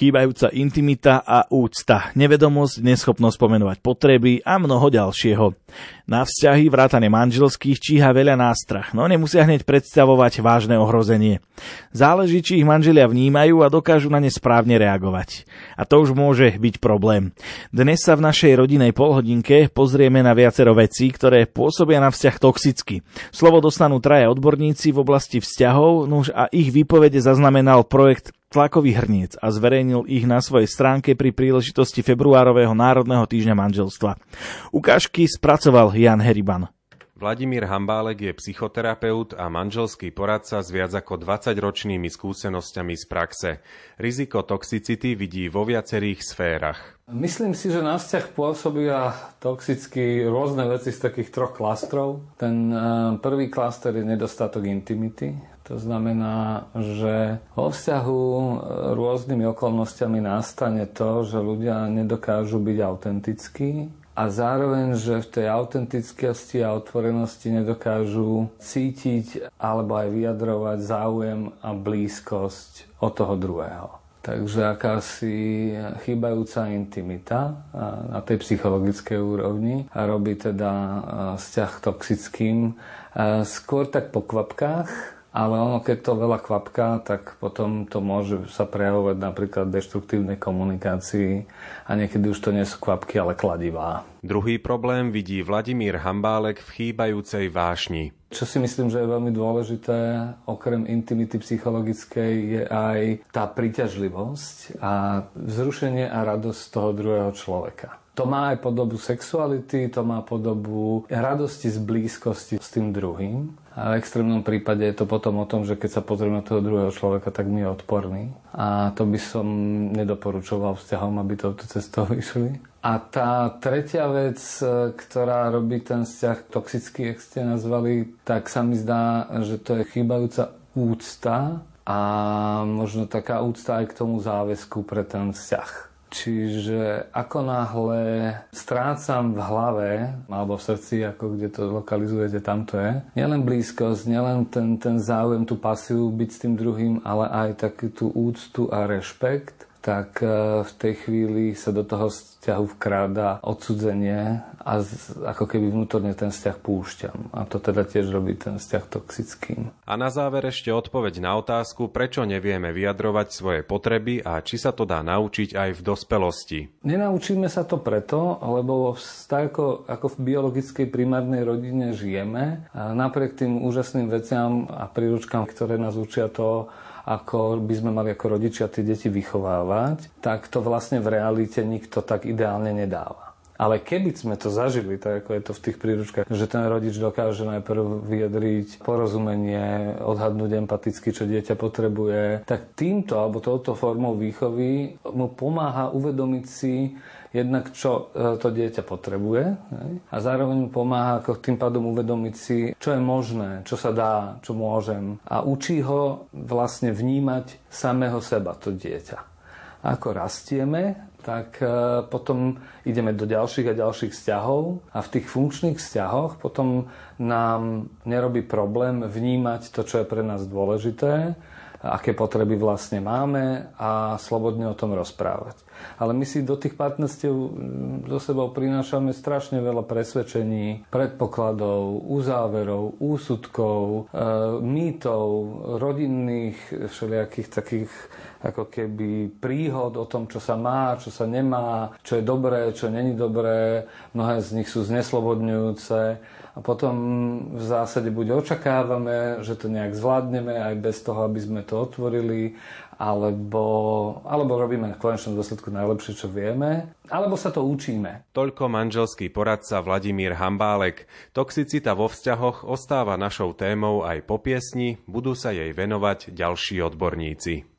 Chýbajúca intimita a úcta, nevedomosť, neschopnosť pomenovať potreby a mnoho ďalšieho. Na vzťahy vrátane manželských číha veľa nástrach, no nemusia hneď predstavovať vážne ohrozenie. Záleží, či ich manželia vnímajú a dokážu na ne správne reagovať. A to už môže byť problém. Dnes sa v našej rodinej polhodinke pozrieme na viacero vecí, ktoré pôsobia na vzťah toxicky. Slovo dostanú traja odborníci v oblasti vzťahov, nuž a ich výpovede zaznamenal projekt tlakový hrniec a zverejnil ich na svojej stránke pri príležitosti februárového Národného týždňa manželstva. Ukážky spracoval Jan Heriban. Vladimír Hambálek je psychoterapeut a manželský poradca s viac ako 20-ročnými skúsenosťami z praxe. Riziko toxicity vidí vo viacerých sférach. Myslím si, že na vzťah pôsobia toxicky rôzne veci z takých troch klastrov. Ten eh, prvý klaster je nedostatok intimity. To znamená, že vo vzťahu e, rôznymi okolnostiami nastane to, že ľudia nedokážu byť autentickí a zároveň, že v tej autentickosti a otvorenosti nedokážu cítiť alebo aj vyjadrovať záujem a blízkosť od toho druhého. Takže akási chýbajúca intimita na tej psychologickej úrovni a robí teda e, vzťah toxickým e, skôr tak po kvapkách, ale ono, keď to veľa kvapká, tak potom to môže sa prejavovať napríklad v deštruktívnej komunikácii a niekedy už to nie sú kvapky, ale kladivá. Druhý problém vidí Vladimír Hambálek v chýbajúcej vášni. Čo si myslím, že je veľmi dôležité, okrem intimity psychologickej, je aj tá príťažlivosť a vzrušenie a radosť toho druhého človeka. To má aj podobu sexuality, to má podobu radosti z blízkosti s tým druhým. A v extrémnom prípade je to potom o tom, že keď sa pozrieme na toho druhého človeka, tak mi je odporný. A to by som nedoporučoval vzťahom, aby touto cestou išli. A tá tretia vec, ktorá robí ten vzťah toxický, jak ste nazvali, tak sa mi zdá, že to je chýbajúca úcta a možno taká úcta aj k tomu záväzku pre ten vzťah. Čiže ako náhle strácam v hlave alebo v srdci, ako kde to lokalizujete, tam to je, nielen blízkosť, nielen ten, ten záujem, tú pasiu byť s tým druhým, ale aj takú tú úctu a rešpekt, tak e, v tej chvíli sa do toho vzťahu vkráda odsudzenie a ako keby vnútorne ten vzťah púšťam. A to teda tiež robí ten vzťah toxickým. A na záver ešte odpoveď na otázku, prečo nevieme vyjadrovať svoje potreby a či sa to dá naučiť aj v dospelosti. Nenaučíme sa to preto, lebo tak ako, ako v biologickej primárnej rodine žijeme, a napriek tým úžasným veciam a príručkám, ktoré nás učia to, ako by sme mali ako rodičia tie deti vychovávať, tak to vlastne v realite nikto tak ideálne nedáva. Ale keby sme to zažili, tak ako je to v tých príručkách, že ten rodič dokáže najprv vyjadriť porozumenie, odhadnúť empaticky, čo dieťa potrebuje, tak týmto alebo touto formou výchovy mu pomáha uvedomiť si, jednak čo e, to dieťa potrebuje a zároveň mu pomáha ako tým pádom uvedomiť si, čo je možné, čo sa dá, čo môžem a učí ho vlastne vnímať samého seba, to dieťa. Ako rastieme, tak e, potom ideme do ďalších a ďalších vzťahov a v tých funkčných vzťahoch potom nám nerobí problém vnímať to, čo je pre nás dôležité aké potreby vlastne máme a slobodne o tom rozprávať. Ale my si do tých partnerstiev mm, sebou prinášame strašne veľa presvedčení, predpokladov, uzáverov, úsudkov, e, mýtov, rodinných všelijakých takých ako keby príhod o tom, čo sa má, čo sa nemá, čo je dobré, čo není dobré. Mnohé z nich sú zneslobodňujúce a potom v zásade buď očakávame, že to nejak zvládneme aj bez toho, aby sme to otvorili, alebo, alebo robíme v konečnom dôsledku najlepšie, čo vieme, alebo sa to učíme. Toľko manželský poradca Vladimír Hambálek. Toxicita vo vzťahoch ostáva našou témou aj po piesni, budú sa jej venovať ďalší odborníci.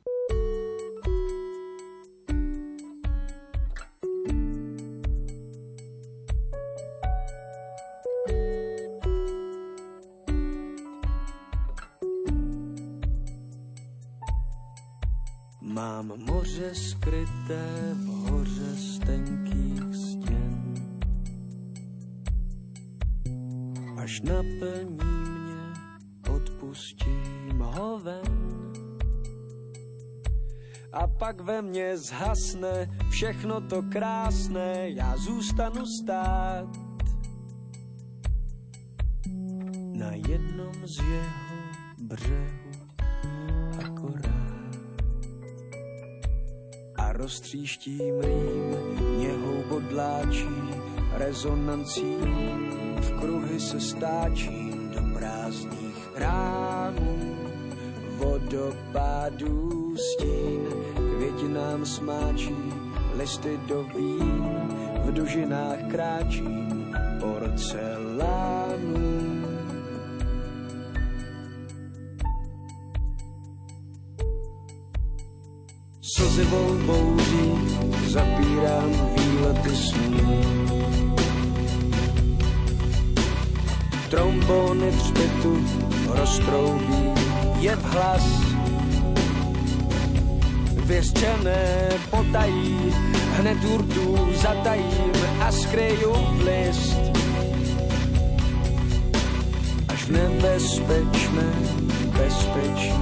Zhasne všechno to krásné, já zůstanu stát na jednom z jeho břehu akorát. A roztříštím rým, něhou bodláčí, rezonancí, v kruhy se stáčím do prázdných ránů, vodopádů stín, květinám smáčí, listy do vín, v dužinách kráčím porcelánů. Slzivou bouří zapírám výlety snů. Trombony třpitu roztroubí je v hlas. Věřčené potají, hned urtu zatajím a skryju v list. Až v nebezpečné bezpečí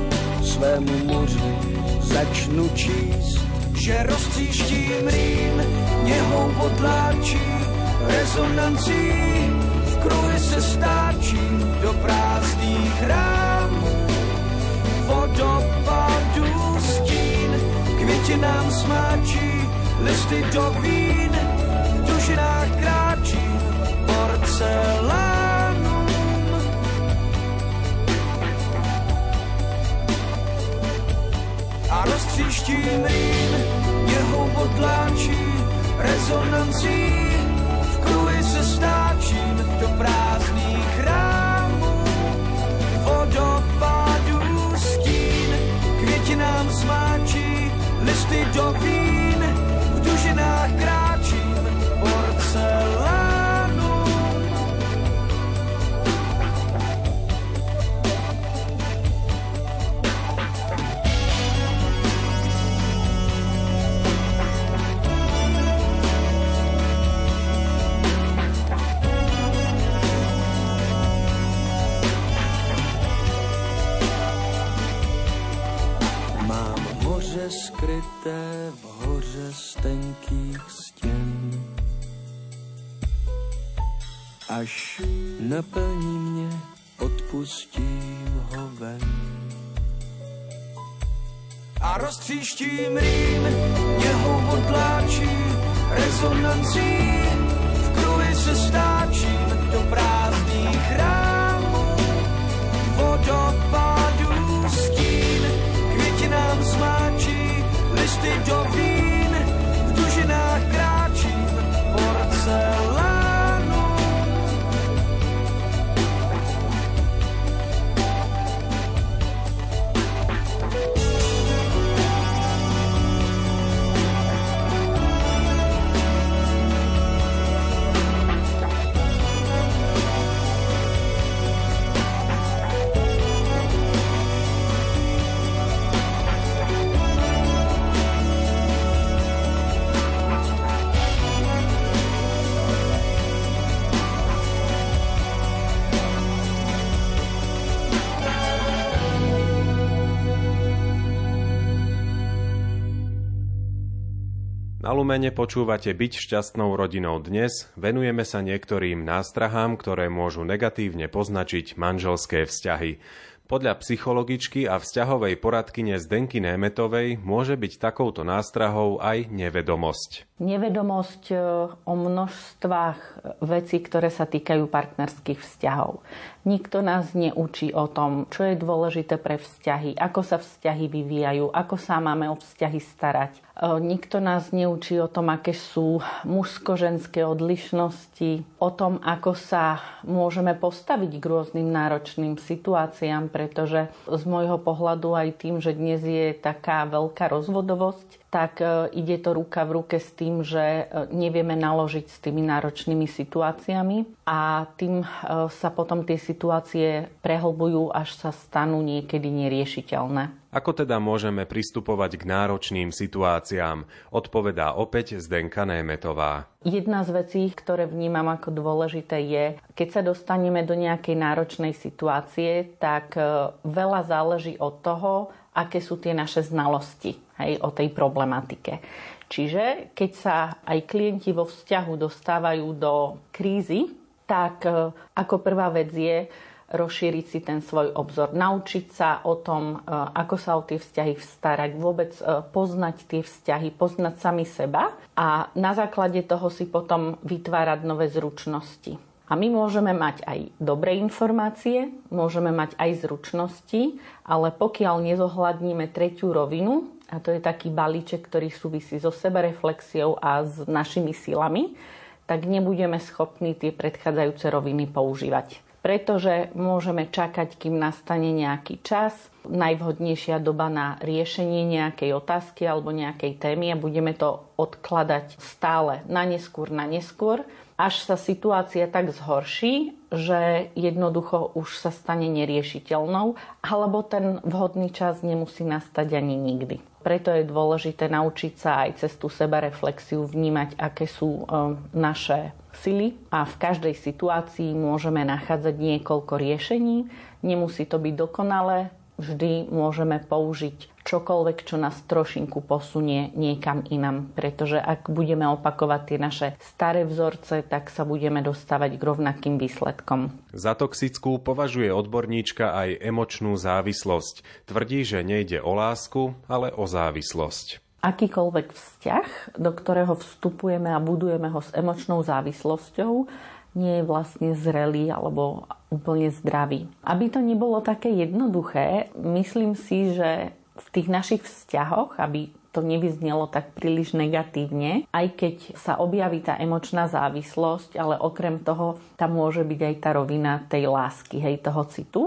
svému moři začnu číst, že roztříštím rým, něhou potláčí, rezonancí, v kruhy se stáčím do prázdných rámů, vodopadu stín, květinám smáčí, listy do vín, v dušinách kráčím, porcelánů. a roztříštím rým, něhou potláčí rezonancí, skryté v hoře z tenkých. Až naplní mě, odpustím ho ven. A roztříštím rým, něhou odláčí, rezonancí, v kruhy se stáčím do prázdných rámů, vodopádů listy do Na Lumene počúvate Byť šťastnou rodinou dnes. Venujeme sa niektorým nástrahám, ktoré môžu negatívne poznačiť manželské vzťahy. Podľa psychologičky a vzťahovej poradkyne Zdenky Németovej môže byť takouto nástrahou aj nevedomosť. Nevedomosť e, o množstvách vecí, ktoré sa týkajú partnerských vzťahov. Nikto nás neučí o tom, čo je dôležité pre vzťahy, ako sa vzťahy vyvíjajú, ako sa máme o vzťahy starať. Nikto nás neučí o tom, aké sú mužsko-ženské odlišnosti, o tom, ako sa môžeme postaviť k rôznym náročným situáciám, pretože z môjho pohľadu aj tým, že dnes je taká veľká rozvodovosť, tak e, ide to ruka v ruke s tým, že e, nevieme naložiť s tými náročnými situáciami a tým e, sa potom tie situácie prehlbujú, až sa stanú niekedy neriešiteľné. Ako teda môžeme pristupovať k náročným situáciám? Odpovedá opäť Zdenka Németová. Jedna z vecí, ktoré vnímam ako dôležité je, keď sa dostaneme do nejakej náročnej situácie, tak e, veľa záleží od toho, aké sú tie naše znalosti hej, o tej problematike. Čiže keď sa aj klienti vo vzťahu dostávajú do krízy, tak e, ako prvá vec je, rozšíriť si ten svoj obzor, naučiť sa o tom, e, ako sa o tie vzťahy starať, vôbec e, poznať tie vzťahy, poznať sami seba a na základe toho si potom vytvárať nové zručnosti. A my môžeme mať aj dobré informácie, môžeme mať aj zručnosti, ale pokiaľ nezohľadníme tretiu rovinu, a to je taký balíček, ktorý súvisí so sebereflexiou a s našimi silami, tak nebudeme schopní tie predchádzajúce roviny používať pretože môžeme čakať, kým nastane nejaký čas, najvhodnejšia doba na riešenie nejakej otázky alebo nejakej témy a budeme to odkladať stále na neskôr, na neskôr, až sa situácia tak zhorší, že jednoducho už sa stane neriešiteľnou, alebo ten vhodný čas nemusí nastať ani nikdy. Preto je dôležité naučiť sa aj cez tú sebareflexiu vnímať, aké sú e, naše sily a v každej situácii môžeme nachádzať niekoľko riešení. Nemusí to byť dokonalé, vždy môžeme použiť čokoľvek, čo nás trošinku posunie niekam inam. Pretože ak budeme opakovať tie naše staré vzorce, tak sa budeme dostávať k rovnakým výsledkom. Za toxickú považuje odborníčka aj emočnú závislosť. Tvrdí, že nejde o lásku, ale o závislosť akýkoľvek vzťah, do ktorého vstupujeme a budujeme ho s emočnou závislosťou, nie je vlastne zrelý alebo úplne zdravý. Aby to nebolo také jednoduché, myslím si, že v tých našich vzťahoch, aby to nevyznelo tak príliš negatívne, aj keď sa objaví tá emočná závislosť, ale okrem toho tam môže byť aj tá rovina tej lásky, hej, toho citu.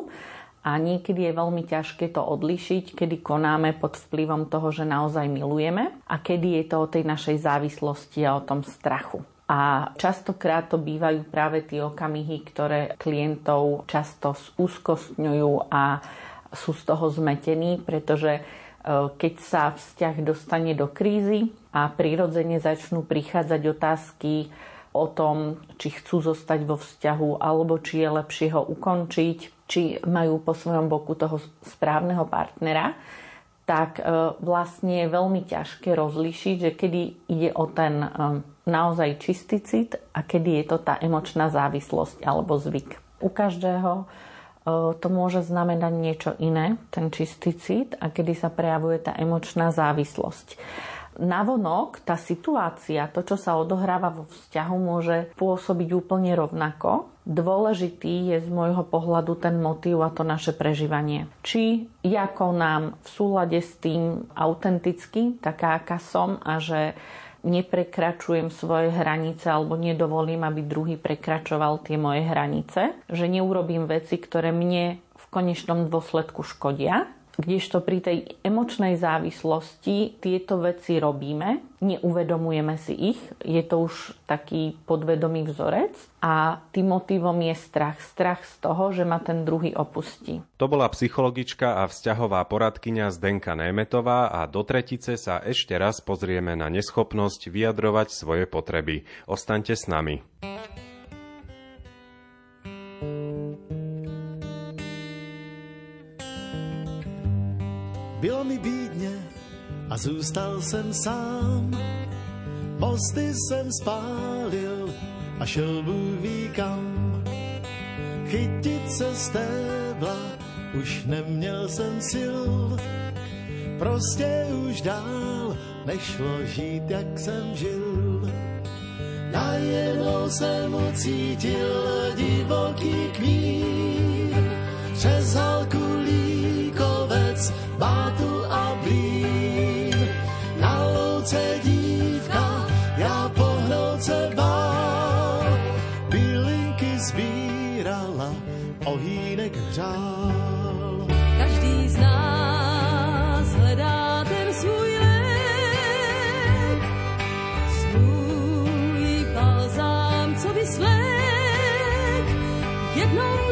A niekedy je veľmi ťažké to odlišiť, kedy konáme pod vplyvom toho, že naozaj milujeme a kedy je to o tej našej závislosti a o tom strachu. A častokrát to bývajú práve tie okamihy, ktoré klientov často úzkostňujú a sú z toho zmetení, pretože e, keď sa vzťah dostane do krízy a prirodzene začnú prichádzať otázky o tom, či chcú zostať vo vzťahu alebo či je lepšie ho ukončiť, či majú po svojom boku toho správneho partnera, tak e, vlastne je veľmi ťažké rozlišiť, že kedy ide o ten e, naozaj čistý cit a kedy je to tá emočná závislosť alebo zvyk. U každého to môže znamenať niečo iné, ten čistý cit a kedy sa prejavuje tá emočná závislosť navonok tá situácia, to, čo sa odohráva vo vzťahu, môže pôsobiť úplne rovnako. Dôležitý je z môjho pohľadu ten motív a to naše prežívanie. Či ja konám v súlade s tým autenticky, taká aká som a že neprekračujem svoje hranice alebo nedovolím, aby druhý prekračoval tie moje hranice, že neurobím veci, ktoré mne v konečnom dôsledku škodia Kdežto pri tej emočnej závislosti tieto veci robíme, neuvedomujeme si ich, je to už taký podvedomý vzorec a tým motivom je strach. Strach z toho, že ma ten druhý opustí. To bola psychologička a vzťahová poradkyňa Zdenka Németová a do tretice sa ešte raz pozrieme na neschopnosť vyjadrovať svoje potreby. Ostaňte s nami. Bylo mi bídně a zůstal jsem sám. Mosty jsem spálil a šel Bůh ví kam. Chytit se stébla už neměl jsem sil. Prostě už dál nešlo žít, jak jsem žil. Najednou jsem ucítil divoký kvír přes halku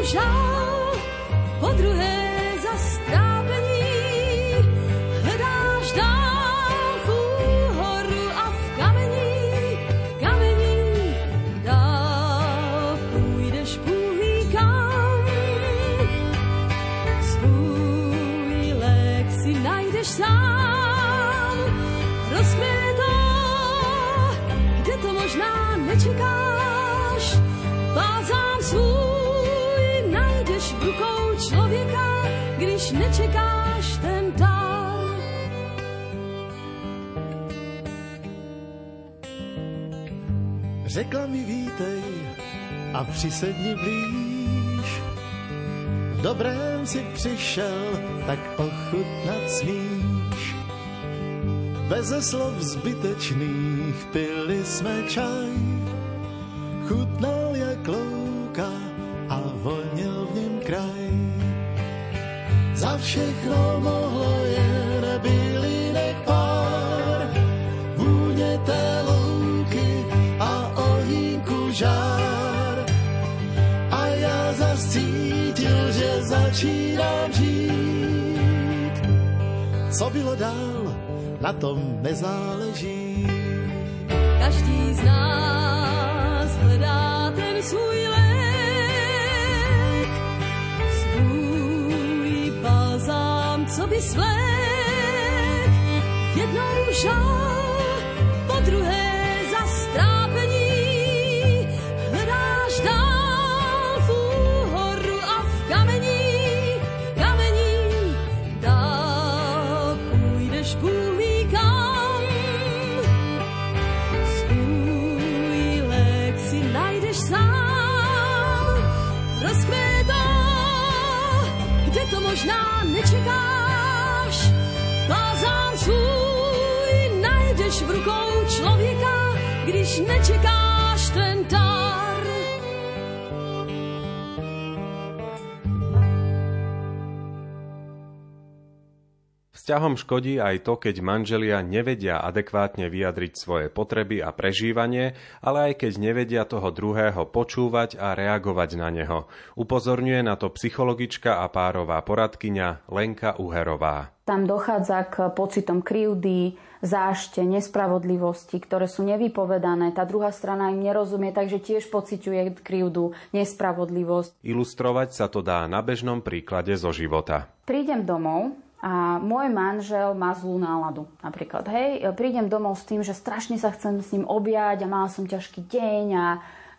Jednou Řekla mi vítej a přisedni blíž. V dobrém si přišel, tak ochutnat smíš. Beze slov zbytečných pili jsme čaj. Chutnal jak louka a vonil v něm kraj. Za všechno mohlo na tom nezáleží. Každý z nás hledá ten svůj lék, svůj balzám, co by svlék. Jednou žál, po druhé možná nečekáš. Bázám svůj najdeš v rukou člověka, když nečekáš Vzťahom škodí aj to, keď manželia nevedia adekvátne vyjadriť svoje potreby a prežívanie, ale aj keď nevedia toho druhého počúvať a reagovať na neho. Upozorňuje na to psychologička a párová poradkyňa Lenka Uherová. Tam dochádza k pocitom krivdy, zášte, nespravodlivosti, ktoré sú nevypovedané. Tá druhá strana im nerozumie, takže tiež pociťuje krivdu, nespravodlivosť. Ilustrovať sa to dá na bežnom príklade zo života. Prídem domov a môj manžel má zlú náladu. Napríklad, hej, prídem domov s tým, že strašne sa chcem s ním objať a mala som ťažký deň a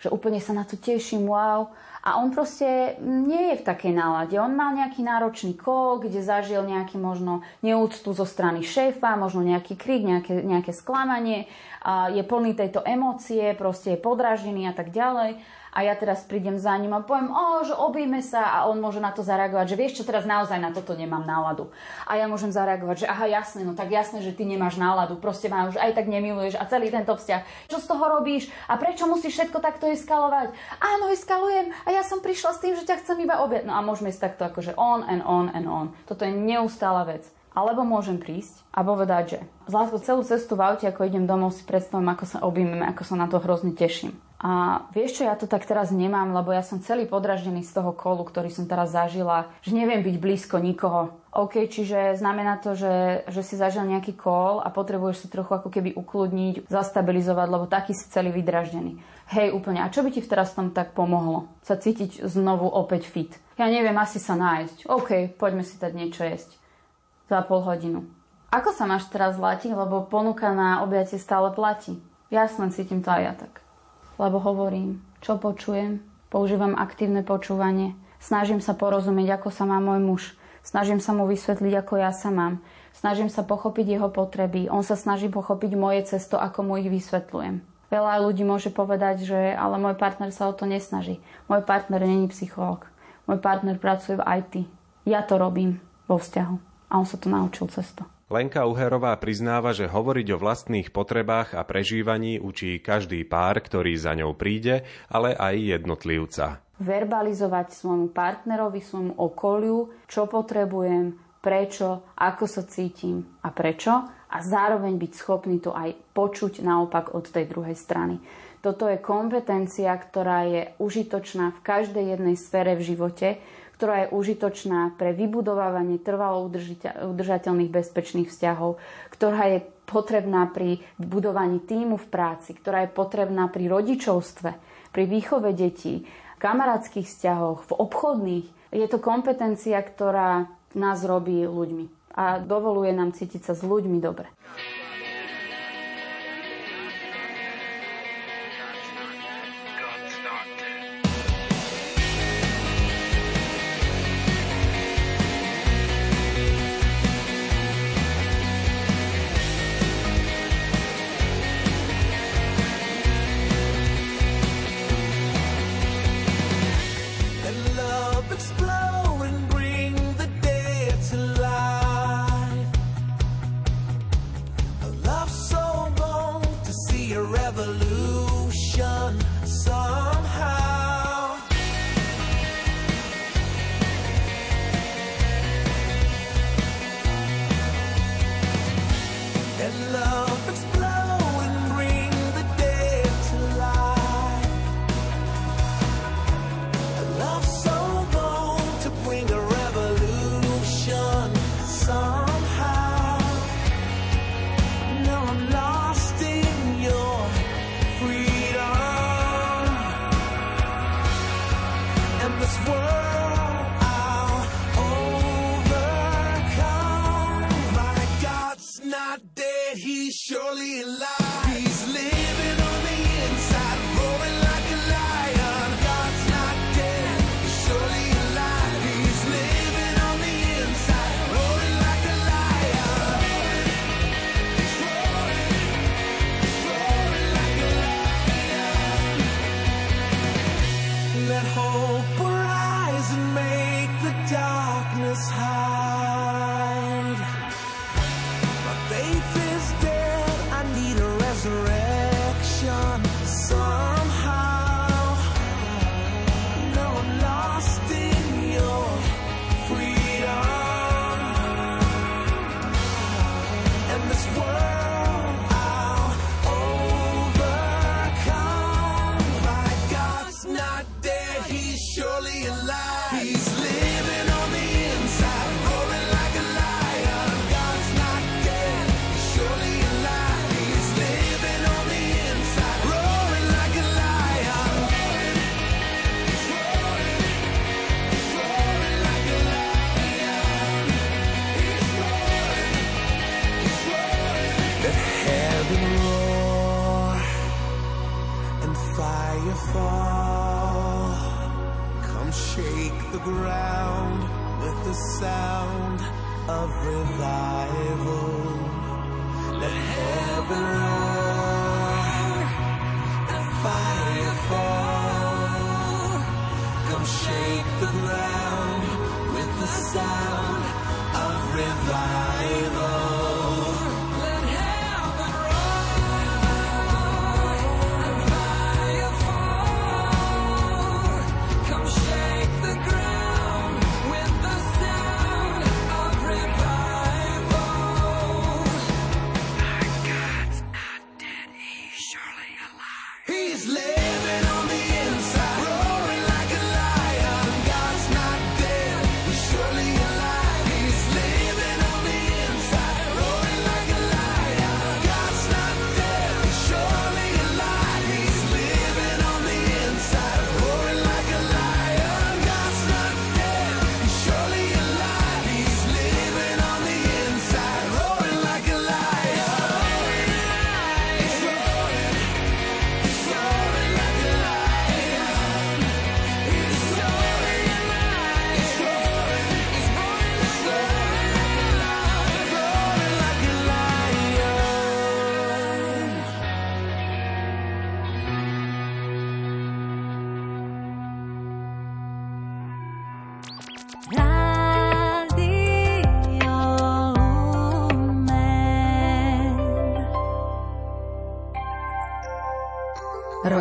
že úplne sa na to teším, wow. A on proste nie je v takej nálade. On mal nejaký náročný kol, kde zažil nejaký možno neúctu zo strany šéfa, možno nejaký krik, nejaké, nejaké sklamanie. A je plný tejto emócie, proste je podražený a tak ďalej a ja teraz prídem za ním a poviem, o, že objíme sa a on môže na to zareagovať, že vieš čo, teraz naozaj na toto nemám náladu. A ja môžem zareagovať, že aha, jasné, no tak jasné, že ty nemáš náladu, proste ma už aj tak nemiluješ a celý tento vzťah. Čo z toho robíš a prečo musíš všetko takto eskalovať? Áno, eskalujem a ja som prišla s tým, že ťa chcem iba objať. No a môžeme ísť takto akože on and on and on. Toto je neustála vec. Alebo môžem prísť a povedať, že z láskou celú cestu v aute, ako idem domov, si predstavím, ako sa objmeme, ako sa na to hrozne teším. A vieš čo, ja to tak teraz nemám, lebo ja som celý podraždený z toho kolu, ktorý som teraz zažila, že neviem byť blízko nikoho. OK, čiže znamená to, že, že si zažil nejaký kol a potrebuješ sa trochu ako keby ukludniť, zastabilizovať, lebo taký si celý vydraždený. Hej, úplne. A čo by ti v teraz tom tak pomohlo? Sa cítiť znovu opäť fit. Ja neviem, asi sa nájsť. OK, poďme si dať niečo jesť. Za pol hodinu. Ako sa máš teraz zlatiť, lebo ponuka na objatie stále platí? Jasne, cítim to aj ja tak lebo hovorím, čo počujem, používam aktívne počúvanie, snažím sa porozumieť, ako sa má môj muž, snažím sa mu vysvetliť, ako ja sa mám, snažím sa pochopiť jeho potreby, on sa snaží pochopiť moje cesto, ako mu ich vysvetľujem. Veľa ľudí môže povedať, že ale môj partner sa o to nesnaží. Môj partner není psychológ. Môj partner pracuje v IT. Ja to robím vo vzťahu. A on sa to naučil cesto. Lenka Uherová priznáva, že hovoriť o vlastných potrebách a prežívaní učí každý pár, ktorý za ňou príde, ale aj jednotlivca. Verbalizovať svojmu partnerovi, svojmu okoliu, čo potrebujem, prečo, ako sa cítim a prečo a zároveň byť schopný to aj počuť naopak od tej druhej strany. Toto je kompetencia, ktorá je užitočná v každej jednej sfére v živote, ktorá je užitočná pre vybudovávanie trvalo udržateľných bezpečných vzťahov, ktorá je potrebná pri budovaní týmu v práci, ktorá je potrebná pri rodičovstve, pri výchove detí, kamarátskych vzťahoch, v obchodných. Je to kompetencia, ktorá nás robí ľuďmi. a dovoluje nám cítiť sa s ľuďmi dobre.